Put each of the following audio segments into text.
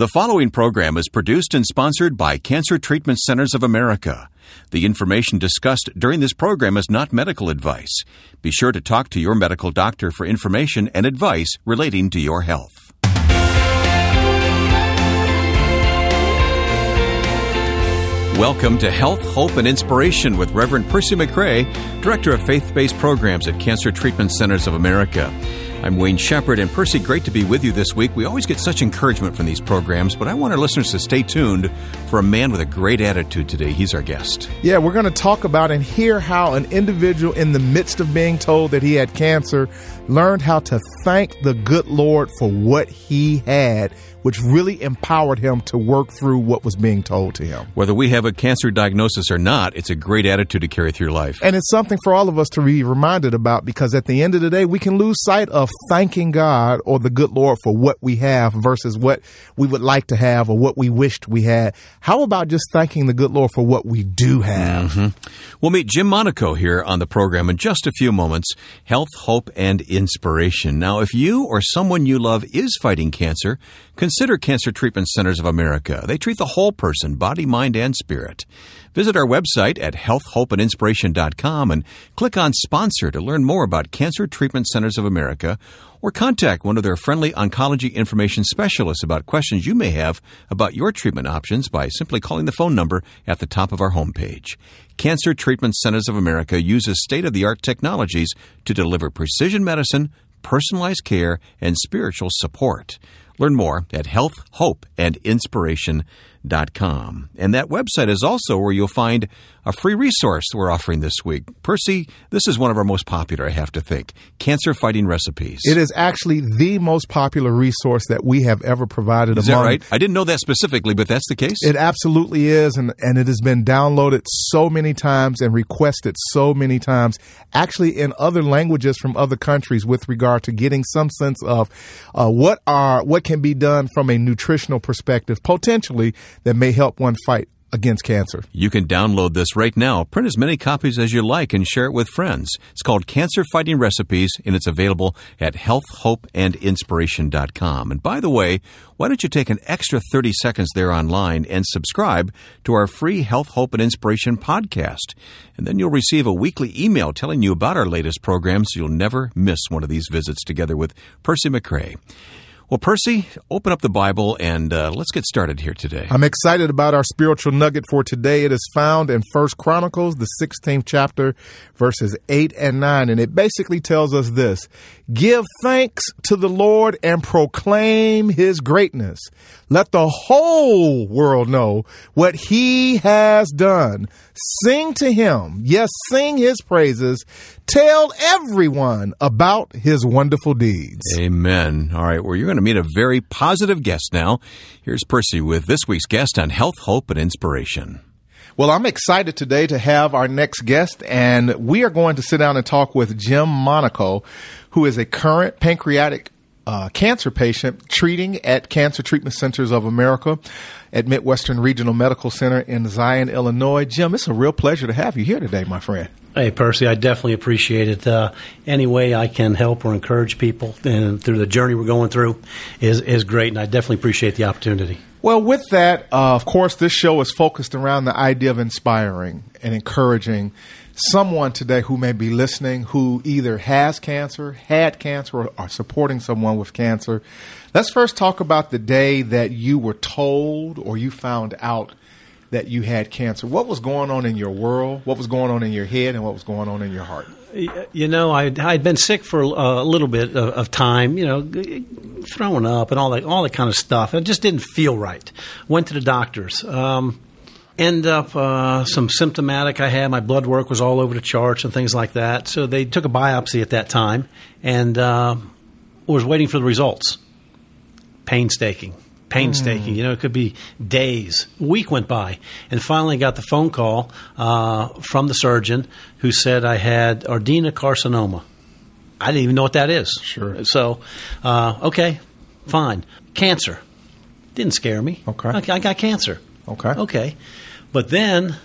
The following program is produced and sponsored by Cancer Treatment Centers of America. The information discussed during this program is not medical advice. Be sure to talk to your medical doctor for information and advice relating to your health. Welcome to Health, Hope, and Inspiration with Reverend Percy McRae, Director of Faith Based Programs at Cancer Treatment Centers of America. I'm Wayne Shepherd, and Percy, great to be with you this week. We always get such encouragement from these programs, but I want our listeners to stay tuned for a man with a great attitude today. He's our guest. Yeah, we're going to talk about and hear how an individual, in the midst of being told that he had cancer, learned how to thank the good Lord for what he had which really empowered him to work through what was being told to him. Whether we have a cancer diagnosis or not, it's a great attitude to carry through life. And it's something for all of us to be reminded about because at the end of the day, we can lose sight of thanking God or the good Lord for what we have versus what we would like to have or what we wished we had. How about just thanking the good Lord for what we do have? Mm-hmm. We'll meet Jim Monaco here on the program in just a few moments. Health, hope, and inspiration. Now, if you or someone you love is fighting cancer, Consider Cancer Treatment Centers of America. They treat the whole person, body, mind, and spirit. Visit our website at healthhopeandinspiration.com and click on Sponsor to learn more about Cancer Treatment Centers of America or contact one of their friendly oncology information specialists about questions you may have about your treatment options by simply calling the phone number at the top of our homepage. Cancer Treatment Centers of America uses state of the art technologies to deliver precision medicine, personalized care, and spiritual support. Learn more at healthhopeandinspiration.com. And that website is also where you'll find a free resource we're offering this week. Percy, this is one of our most popular, I have to think Cancer Fighting Recipes. It is actually the most popular resource that we have ever provided. Is among, that right? I didn't know that specifically, but that's the case? It absolutely is. And, and it has been downloaded so many times and requested so many times, actually in other languages from other countries with regard to getting some sense of uh, what are what can be done from a nutritional perspective, potentially that may help one fight against cancer. You can download this right now, print as many copies as you like, and share it with friends. It's called Cancer Fighting Recipes, and it's available at healthhopeandinspiration.com. And by the way, why don't you take an extra 30 seconds there online and subscribe to our free Health, Hope, and Inspiration podcast? And then you'll receive a weekly email telling you about our latest programs so you'll never miss one of these visits together with Percy McRae. Well, Percy, open up the Bible and uh, let's get started here today. I'm excited about our spiritual nugget for today. It is found in First Chronicles, the 16th chapter, verses 8 and 9. And it basically tells us this Give thanks to the Lord and proclaim his greatness. Let the whole world know what he has done. Sing to him. Yes, sing his praises. Tell everyone about his wonderful deeds. Amen. All right, well, you're going to meet a very positive guest now. Here's Percy with this week's guest on health, hope, and inspiration. Well, I'm excited today to have our next guest, and we are going to sit down and talk with Jim Monaco, who is a current pancreatic uh, cancer patient treating at Cancer Treatment Centers of America at Midwestern Regional Medical Center in Zion, Illinois. Jim, it's a real pleasure to have you here today, my friend. Hey, Percy, I definitely appreciate it. Uh, any way I can help or encourage people and through the journey we're going through is, is great, and I definitely appreciate the opportunity. Well, with that, uh, of course, this show is focused around the idea of inspiring and encouraging someone today who may be listening who either has cancer, had cancer, or are supporting someone with cancer. Let's first talk about the day that you were told or you found out that you had cancer. What was going on in your world? What was going on in your head? And what was going on in your heart? You know, I I'd been sick for a little bit of, of time. You know, throwing up and all that all that kind of stuff. It just didn't feel right. Went to the doctors. Um, end up uh, some symptomatic I had. My blood work was all over the charts and things like that. So they took a biopsy at that time and uh, was waiting for the results. Painstaking, painstaking. Mm. You know, it could be days. A week went by, and finally got the phone call uh, from the surgeon who said I had adenocarcinoma. I didn't even know what that is. Sure. So, uh, okay, fine. Cancer didn't scare me. Okay. I, I got cancer. Okay. Okay. But then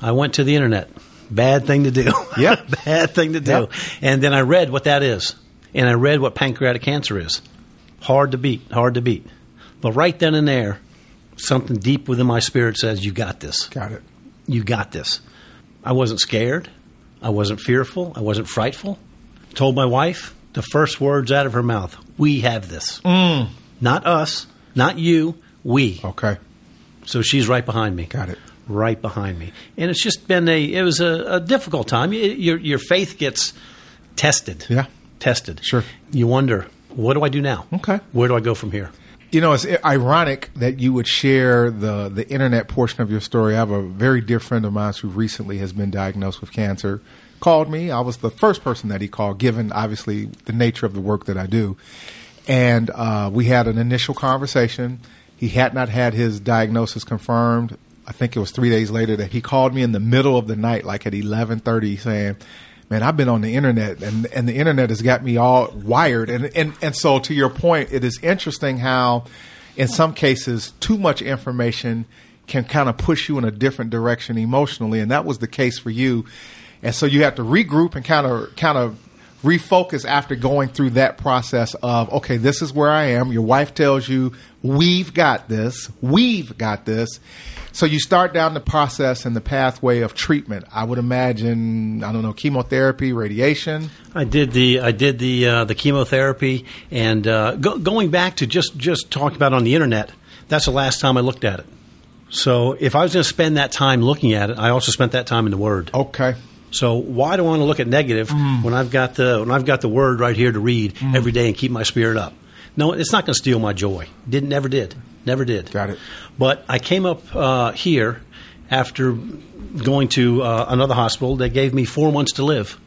I went to the internet. Bad thing to do. Yeah. Bad thing to do. Yep. And then I read what that is. And I read what pancreatic cancer is. Hard to beat. Hard to beat. But right then and there, something deep within my spirit says, You got this. Got it. You got this. I wasn't scared. I wasn't fearful. I wasn't frightful. Told my wife the first words out of her mouth We have this. Mm. Not us, not you, we. Okay. So she's right behind me. Got it. Right behind me. And it's just been a, it was a, a difficult time. Your, your faith gets tested. Yeah. Tested. Sure. You wonder, what do I do now? Okay. Where do I go from here? You know, it's ironic that you would share the the internet portion of your story. I have a very dear friend of mine who recently has been diagnosed with cancer. Called me. I was the first person that he called, given obviously the nature of the work that I do. And uh, we had an initial conversation. He had not had his diagnosis confirmed. I think it was three days later that he called me in the middle of the night, like at eleven thirty, saying, "Man, I've been on the internet, and and the internet has got me all wired." And and and so, to your point, it is interesting how, in some cases, too much information can kind of push you in a different direction emotionally, and that was the case for you. And so you have to regroup and kind of kind of refocus after going through that process of okay this is where i am your wife tells you we've got this we've got this so you start down the process and the pathway of treatment i would imagine i don't know chemotherapy radiation I did the I did the uh, the chemotherapy and uh, go, going back to just just talking about on the internet. That's the last time I looked at it. So if I was going to spend that time looking at it, I also spent that time in the Word. okay So why do I want to look at negative when I've got the when I've got the Word right here to read every day and keep my spirit up? No, it's not going to steal my joy. Didn't never did, never did. Got it. But I came up uh, here after going to uh, another hospital. They gave me four months to live.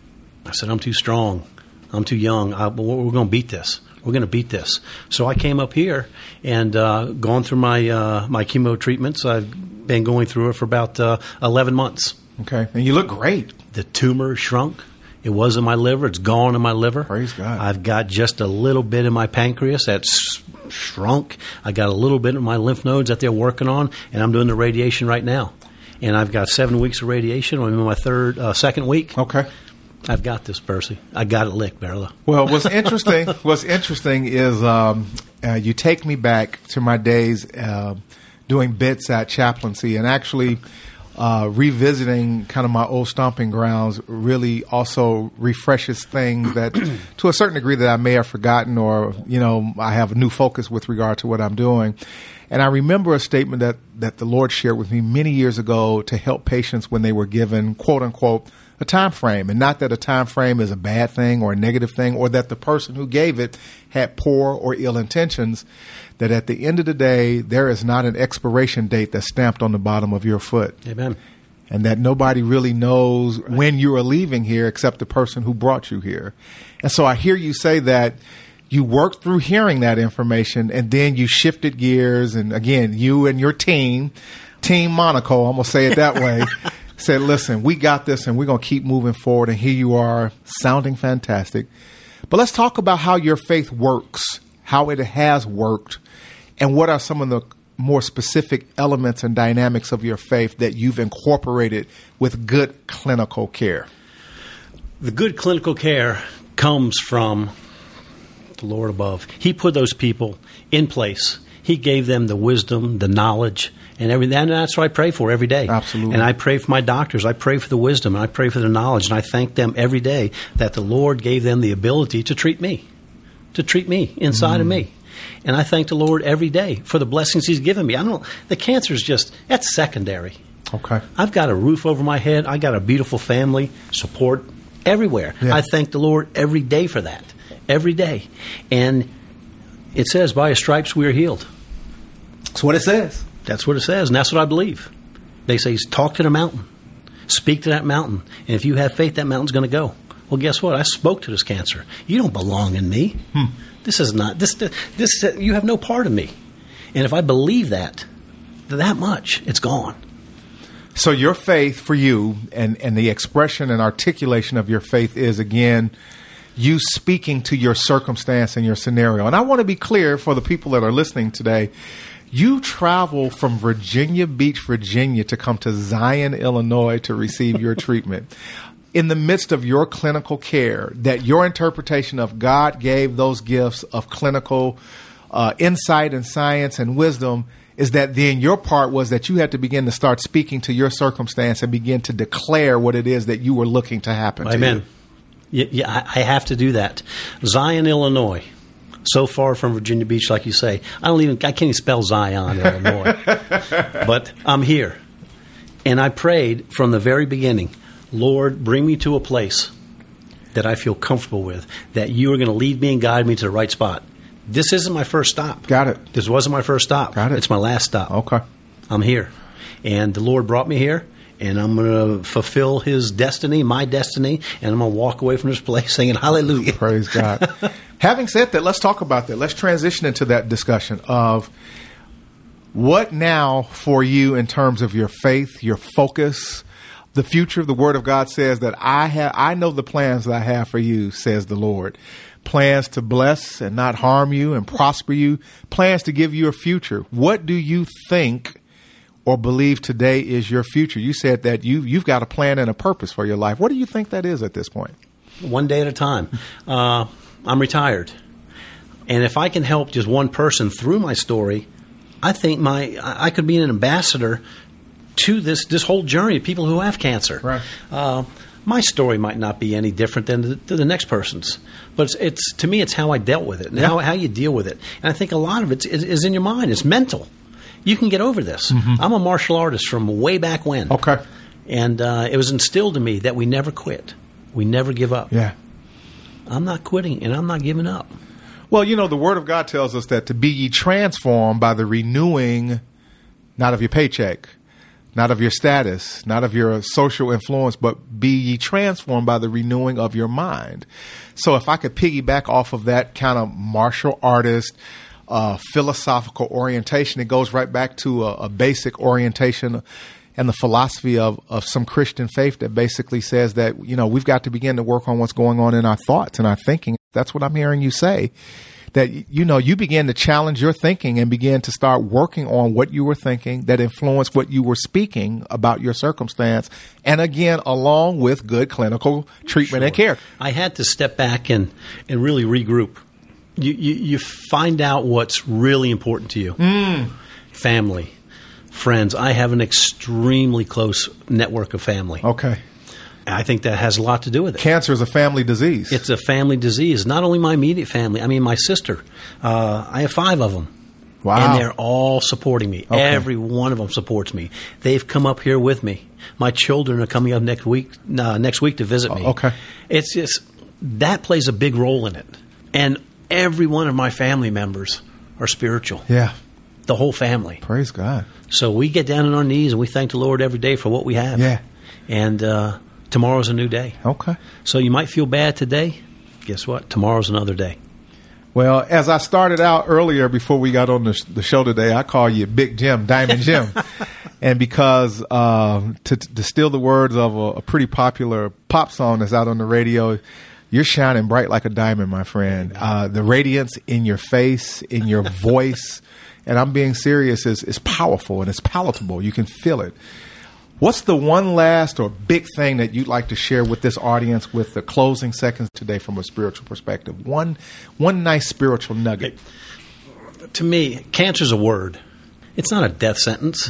I said, I'm too strong. I'm too young. I, we're going to beat this. We're going to beat this. So I came up here and uh, gone through my uh, my chemo treatments. I've been going through it for about uh, 11 months. okay and you look great The tumor shrunk. It was in my liver. It's gone in my liver. Praise God. I've got just a little bit in my pancreas that's shrunk. I got a little bit of my lymph nodes that they're working on, and I'm doing the radiation right now. And I've got seven weeks of radiation. I'm in my third, uh, second week. okay I've got this, Percy. I got it licked, Barla. Well, what's interesting, what's interesting is um, uh, you take me back to my days uh, doing bits at chaplaincy, and actually uh, revisiting kind of my old stomping grounds really also refreshes things that, to a certain degree, that I may have forgotten, or you know, I have a new focus with regard to what I'm doing. And I remember a statement that that the Lord shared with me many years ago to help patients when they were given quote unquote a time frame and not that a time frame is a bad thing or a negative thing or that the person who gave it had poor or ill intentions that at the end of the day there is not an expiration date that's stamped on the bottom of your foot Amen. and that nobody really knows when you are leaving here except the person who brought you here. And so I hear you say that you worked through hearing that information and then you shifted gears and again you and your team, Team Monaco, I'm gonna say it that way, said, listen, we got this and we're gonna keep moving forward and here you are sounding fantastic. But let's talk about how your faith works, how it has worked, and what are some of the more specific elements and dynamics of your faith that you've incorporated with good clinical care. The good clinical care comes from the Lord above. He put those people in place. He gave them the wisdom, the knowledge, and everything. And that's what I pray for every day. Absolutely. And I pray for my doctors. I pray for the wisdom. And I pray for the knowledge. And I thank them every day that the Lord gave them the ability to treat me, to treat me inside of mm. me. And I thank the Lord every day for the blessings He's given me. I don't. The cancer is just that's secondary. Okay. I've got a roof over my head. I got a beautiful family, support everywhere. Yeah. I thank the Lord every day for that. Every day. And it says, by his stripes we are healed. That's what it says. That's what it says, and that's what I believe. They say, talk to the mountain, speak to that mountain, and if you have faith, that mountain's going to go. Well, guess what? I spoke to this cancer. You don't belong in me. Hmm. This is not this. This you have no part of me. And if I believe that, that much, it's gone. So your faith for you and, and the expression and articulation of your faith is again you speaking to your circumstance and your scenario. And I want to be clear for the people that are listening today. You travel from Virginia Beach, Virginia to come to Zion, Illinois to receive your treatment. In the midst of your clinical care, that your interpretation of God gave those gifts of clinical uh, insight and science and wisdom is that then your part was that you had to begin to start speaking to your circumstance and begin to declare what it is that you were looking to happen Amen. to you. Yeah, I have to do that. Zion, Illinois. So far from Virginia Beach, like you say, I don't even I can't even spell Zion, Illinois. but I'm here, and I prayed from the very beginning, Lord, bring me to a place that I feel comfortable with, that you are going to lead me and guide me to the right spot. This isn't my first stop. Got it. This wasn't my first stop. Got it. It's my last stop. Okay. I'm here. And the Lord brought me here, and I'm going to fulfill His destiny, my destiny, and I'm going to walk away from this place singing Hallelujah. Praise God. Having said that, let's talk about that. Let's transition into that discussion of what now for you in terms of your faith, your focus, the future. Of the Word of God says that I have, I know the plans that I have for you, says the Lord. Plans to bless and not harm you and prosper you. Plans to give you a future. What do you think or believe today is your future? You said that you you've got a plan and a purpose for your life. What do you think that is at this point? One day at a time. Uh, I'm retired. And if I can help just one person through my story, I think my I I could be an ambassador to this this whole journey of people who have cancer. Right. Uh, my story might not be any different than the, the next person's, but it's, it's to me it's how I dealt with it and how, how you deal with it. And I think a lot of it is, is in your mind. It's mental. You can get over this. I'm a martial artist from way back when. Mm-hmm. Okay. And uh, it was instilled in me that we never quit. We never give up. Yeah. I'm not quitting and I'm not giving up. Well, you know, the Word of God tells us that to be ye transformed by the renewing, not of your paycheck, not of your status, not of your social influence, but be ye transformed by the renewing of your mind. So, if I could piggyback off of that kind of martial artist, uh, philosophical orientation, it goes right back to a, a basic orientation and the philosophy of, of some Christian faith that basically says that, you know, we've got to begin to work on what's going on in our thoughts and our thinking. That's what I'm hearing you say. That, you know, you begin to challenge your thinking and begin to start working on what you were thinking that influenced what you were speaking about your circumstance. And again, along with good clinical treatment and care. I had to step back and, and really regroup. You, you, you find out what's really important to you mm. family, friends. I have an extremely close network of family. Okay. I think that has a lot to do with it. Cancer is a family disease. It's a family disease. Not only my immediate family, I mean, my sister. Uh, I have five of them. Wow. And they're all supporting me. Okay. Every one of them supports me. They've come up here with me. My children are coming up next week. Uh, next week to visit me. Okay. It's just that plays a big role in it. And every one of my family members are spiritual. yeah. The whole family. Praise God. So we get down on our knees and we thank the Lord every day for what we have. Yeah. And uh, tomorrow's a new day. Okay. So you might feel bad today. Guess what? Tomorrow's another day. Well, as I started out earlier before we got on the, the show today, I call you Big Jim, Diamond Jim. and because um, to, to steal the words of a, a pretty popular pop song that's out on the radio, you're shining bright like a diamond, my friend. Uh, the radiance in your face, in your voice, and I'm being serious, is, is powerful and it's palatable. You can feel it. What's the one last or big thing that you'd like to share with this audience with the closing seconds today from a spiritual perspective? One, one nice spiritual nugget. To me, cancer's a word. It's not a death sentence.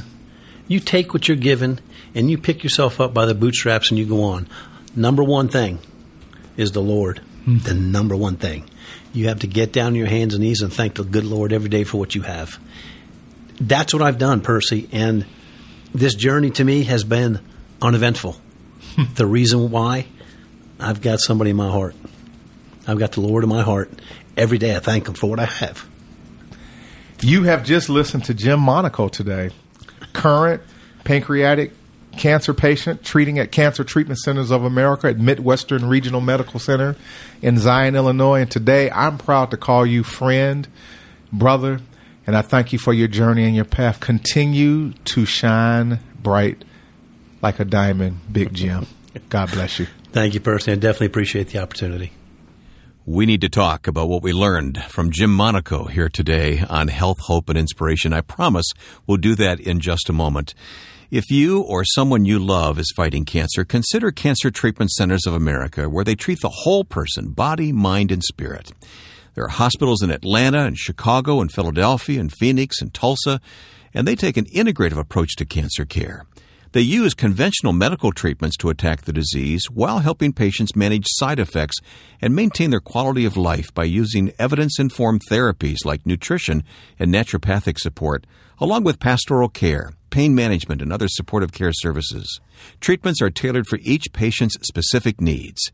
You take what you're given and you pick yourself up by the bootstraps and you go on. Number one thing is the Lord. Hmm. The number one thing. You have to get down on your hands and knees and thank the good Lord every day for what you have. That's what I've done, Percy. And this journey to me has been uneventful. the reason why, I've got somebody in my heart. I've got the Lord in my heart. Every day I thank Him for what I have. You have just listened to Jim Monaco today, current pancreatic cancer patient treating at Cancer Treatment Centers of America at Midwestern Regional Medical Center in Zion, Illinois. And today I'm proud to call you friend, brother, and I thank you for your journey and your path. Continue to shine bright like a diamond, Big Jim. God bless you. Thank you, Percy. I definitely appreciate the opportunity. We need to talk about what we learned from Jim Monaco here today on health, hope, and inspiration. I promise we'll do that in just a moment. If you or someone you love is fighting cancer, consider Cancer Treatment Centers of America, where they treat the whole person, body, mind, and spirit. There are hospitals in Atlanta and Chicago and Philadelphia and Phoenix and Tulsa, and they take an integrative approach to cancer care. They use conventional medical treatments to attack the disease while helping patients manage side effects and maintain their quality of life by using evidence informed therapies like nutrition and naturopathic support, along with pastoral care, pain management, and other supportive care services. Treatments are tailored for each patient's specific needs.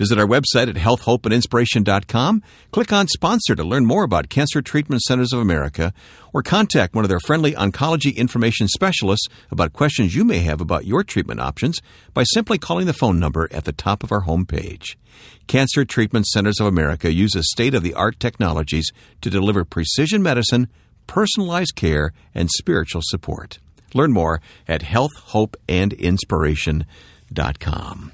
Visit our website at healthhopeandinspiration.com, click on Sponsor to learn more about Cancer Treatment Centers of America, or contact one of their friendly oncology information specialists about questions you may have about your treatment options by simply calling the phone number at the top of our homepage. Cancer Treatment Centers of America uses state of the art technologies to deliver precision medicine, personalized care, and spiritual support. Learn more at healthhopeandinspiration.com.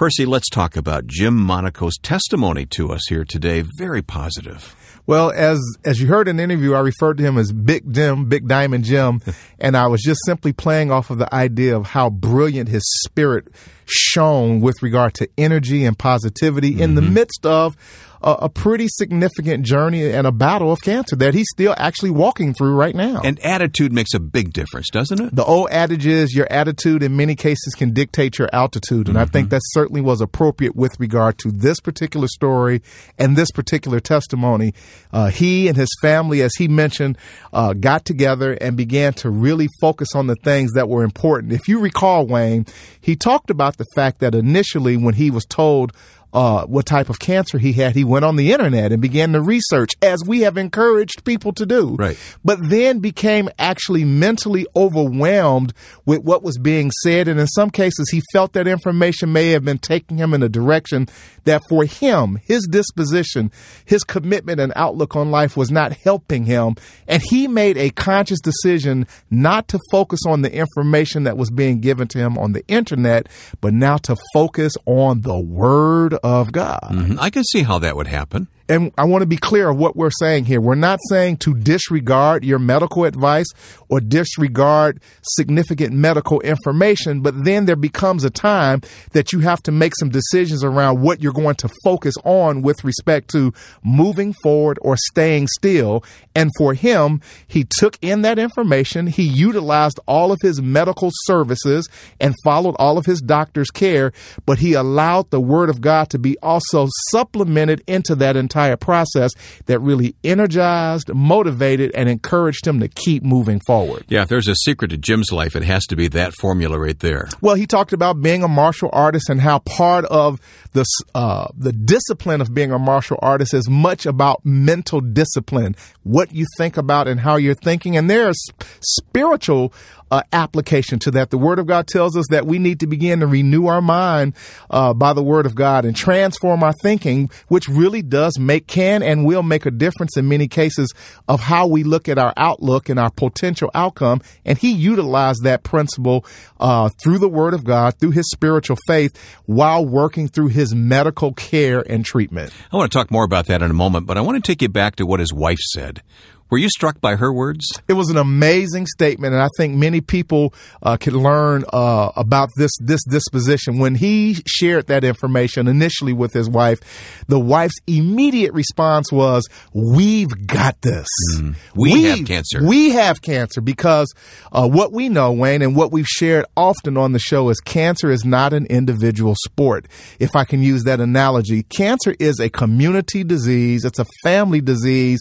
Percy, let's talk about Jim Monaco's testimony to us here today. Very positive. Well, as as you heard in the interview, I referred to him as Big Jim, Big Diamond Jim, and I was just simply playing off of the idea of how brilliant his spirit shone with regard to energy and positivity mm-hmm. in the mm-hmm. midst of a, a, pretty significant journey and a battle of cancer that he's still actually walking through right now. And attitude makes a big difference, doesn't it? The old adage is your attitude in many cases can dictate your altitude. And mm-hmm. I think mm-hmm. that certainly was appropriate with regard to this particular story and this particular testimony. Uh, he and his family, as he mentioned, uh, got together and began to really focus on the things that were important. If you recall, Wayne, he talked about the fact that initially when he was told uh, what type of cancer he had, he went on the internet and began to research, as we have encouraged people to do. Right. But then became actually mentally overwhelmed with what was being said. And in some cases, he felt that information may have been taking him in a direction that for him, his disposition, his commitment and outlook on life was not helping him. And he made a conscious decision not to focus on the information that was being given to him on the internet, but now to focus on the word of God. Mm-hmm. I can see how that would happen and I want to be clear of what we're saying here. We're not saying to disregard your medical advice or disregard significant medical information, but then there becomes a time that you have to make some decisions around what you're going to focus on with respect to moving forward or staying still. And for him, he took in that information, he utilized all of his medical services and followed all of his doctor's care, but he allowed the word of God to be also supplemented into that entire entire process that really energized, motivated, and encouraged him to keep moving forward. Yeah, if there's a secret to Jim's life, it has to be that formula right there. Well, he talked about being a martial artist and how part of the uh, the discipline of being a martial artist is much about mental discipline, what you think about and how you're thinking, and there's spiritual uh, application to that. The Word of God tells us that we need to begin to renew our mind uh, by the Word of God and transform our thinking, which really does make, can, and will make a difference in many cases of how we look at our outlook and our potential outcome. And He utilized that principle uh, through the Word of God, through His spiritual faith, while working through His medical care and treatment. I want to talk more about that in a moment, but I want to take you back to what His wife said. Were you struck by her words? It was an amazing statement, and I think many people uh, can learn uh, about this this disposition. When he shared that information initially with his wife, the wife's immediate response was, "We've got this. Mm. We, we, have cancer. We have cancer because uh, what we know, Wayne, and what we've shared often on the show is cancer is not an individual sport. If I can use that analogy, cancer is a community disease. It's a family disease,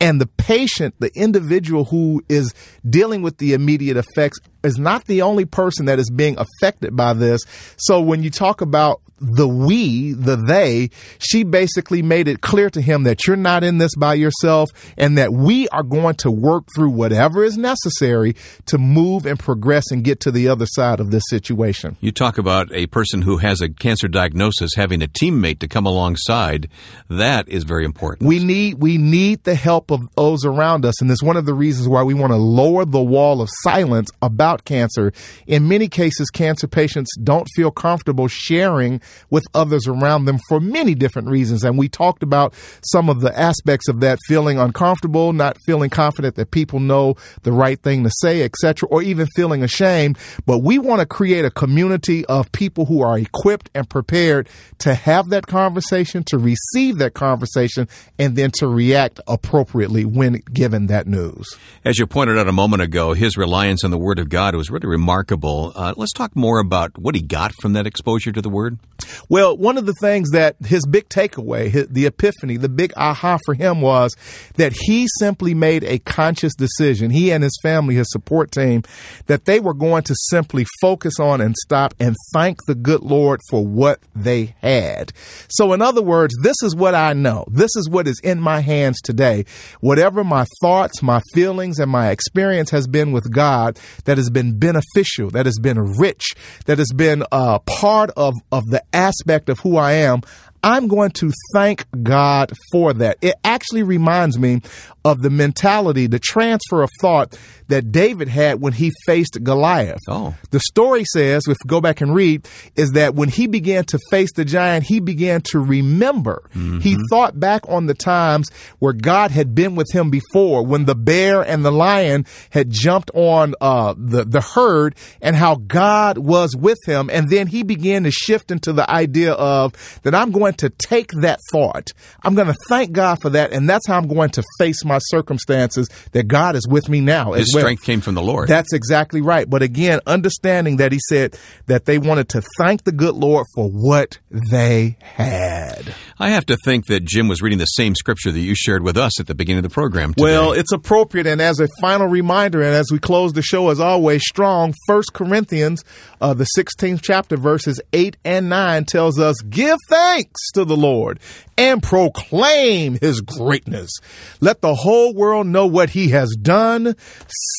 and the patient, the individual who is dealing with the immediate effects, is not the only person that is being affected by this. So when you talk about the we, the they, she basically made it clear to him that you're not in this by yourself and that we are going to work through whatever is necessary to move and progress and get to the other side of this situation. You talk about a person who has a cancer diagnosis having a teammate to come alongside. That is very important. We need we need the help of those around us and it's one of the reasons why we want to lower the wall of silence about about cancer. In many cases, cancer patients don't feel comfortable sharing with others around them for many different reasons. And we talked about some of the aspects of that feeling uncomfortable, not feeling confident that people know the right thing to say, etc., or even feeling ashamed. But we want to create a community of people who are equipped and prepared to have that conversation, to receive that conversation, and then to react appropriately when given that news. As you pointed out a moment ago, his reliance on the Word of God was really remarkable. Uh, let's talk more about what he got from that exposure to the Word. Well, one of the things that his big takeaway, his, the epiphany, the big aha for him was that he simply made a conscious decision, he and his family, his support team, that they were going to simply focus on and stop and thank the good Lord for what they had. So, in other words, this is what I know. This is what is in my hands today. Whatever my thoughts, my feelings, and my experience has been with God that has been beneficial, that has been rich, that has been a uh, part of, of the aspect of who I am, I'm going to thank God for that. It actually reminds me of the mentality, the transfer of thought that David had when he faced Goliath. Oh. The story says, if you go back and read, is that when he began to face the giant, he began to remember. Mm-hmm. He thought back on the times where God had been with him before, when the bear and the lion had jumped on uh, the, the herd and how God was with him. And then he began to shift into the idea of that I'm going to take that thought. I'm going to thank God for that. And that's how I'm going to face my circumstances that God is with me now. His well. strength came from the Lord. That's exactly right. But again, understanding that he said that they wanted to thank the good Lord for what they had. I have to think that Jim was reading the same scripture that you shared with us at the beginning of the program today. Well, it's appropriate. And as a final reminder, and as we close the show, as always, strong, First Corinthians, uh, the 16th chapter, verses 8 and 9 tells us, Give thanks to the Lord and proclaim his greatness. Let the whole world know what he has done.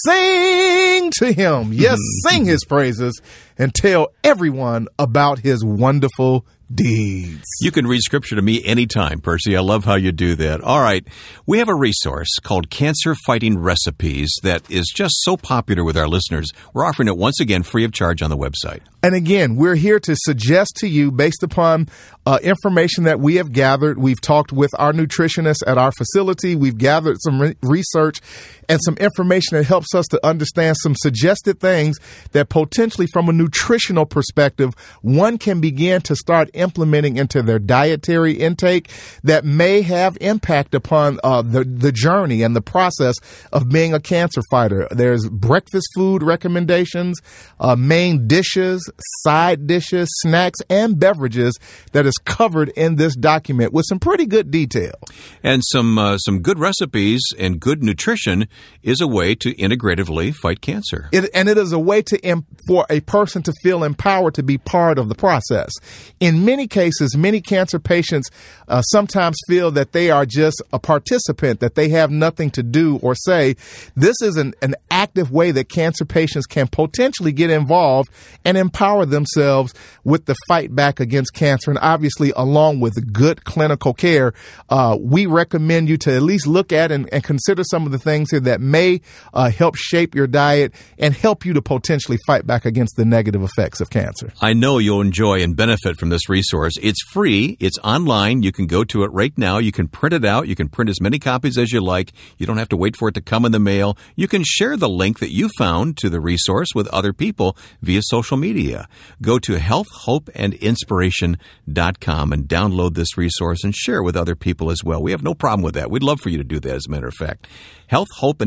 Sing to him. Yes, sing his praises and tell everyone about his wonderful deeds. You can read scripture to me anytime, Percy. I love how you do that. All right. We have a resource called Cancer Fighting Recipes that is just so popular with our listeners. We're offering it once again free of charge on the website. And again, we're here to suggest to you, based upon uh, information that we have gathered, we've talked with our nutritionists at our facility, we've gathered some re- research and some information that helps us to understand some suggested things that potentially, from a nutritional perspective, one can begin to start implementing into their dietary intake that may have impact upon uh, the, the journey and the process of being a cancer fighter. There's breakfast food recommendations, uh, main dishes, side dishes, snacks, and beverages that is covered in this document with some pretty good detail. And some uh, some good recipes and good nutrition is a way to integratively fight cancer. It, and it is a way to for a person to feel empowered to be part of the process. In many cases, many cancer patients uh, sometimes feel that they are just a participant, that they have nothing to do or say. This is an, an active way that cancer patients can potentially get involved and empower empower themselves with the fight back against cancer. And obviously, along with good clinical care, uh, we recommend you to at least look at and, and consider some of the things here that may uh, help shape your diet and help you to potentially fight back against the negative effects of cancer. I know you'll enjoy and benefit from this resource. It's free, it's online. You can go to it right now. You can print it out. You can print as many copies as you like. You don't have to wait for it to come in the mail. You can share the link that you found to the resource with other people via social media. Go to healthhopeandinspiration.com and download this resource and share with other people as well. We have no problem with that. We'd love for you to do that, as a matter of fact. Health, Hope,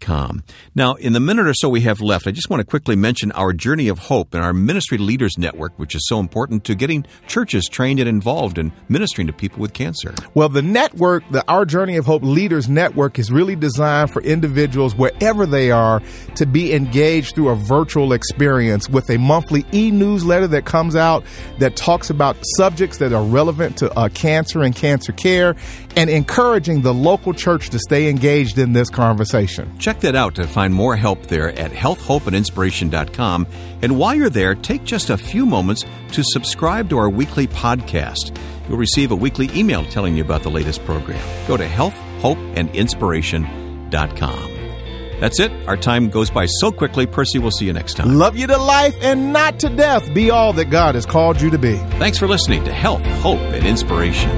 Com. Now, in the minute or so we have left, I just want to quickly mention our Journey of Hope and our Ministry Leaders Network, which is so important to getting churches trained and involved in ministering to people with cancer. Well, the network, the Our Journey of Hope Leaders Network, is really designed for individuals wherever they are to be engaged through a virtual experience with a monthly e newsletter that comes out that talks about subjects that are relevant to uh, cancer and cancer care and encouraging the local church to stay engaged in this conversation. Check that out to find more help there at healthhopeandinspiration.com. And while you're there, take just a few moments to subscribe to our weekly podcast. You'll receive a weekly email telling you about the latest program. Go to healthhopeandinspiration.com. That's it. Our time goes by so quickly. Percy, we'll see you next time. Love you to life and not to death. Be all that God has called you to be. Thanks for listening to Health, Hope, and Inspiration.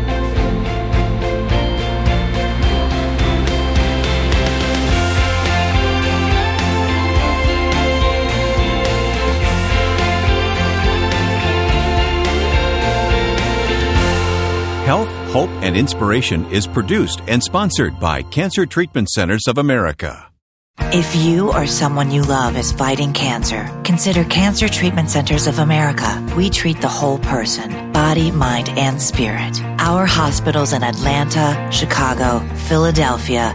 Health, Hope, and Inspiration is produced and sponsored by Cancer Treatment Centers of America. If you or someone you love is fighting cancer, consider Cancer Treatment Centers of America. We treat the whole person, body, mind, and spirit. Our hospitals in Atlanta, Chicago, Philadelphia,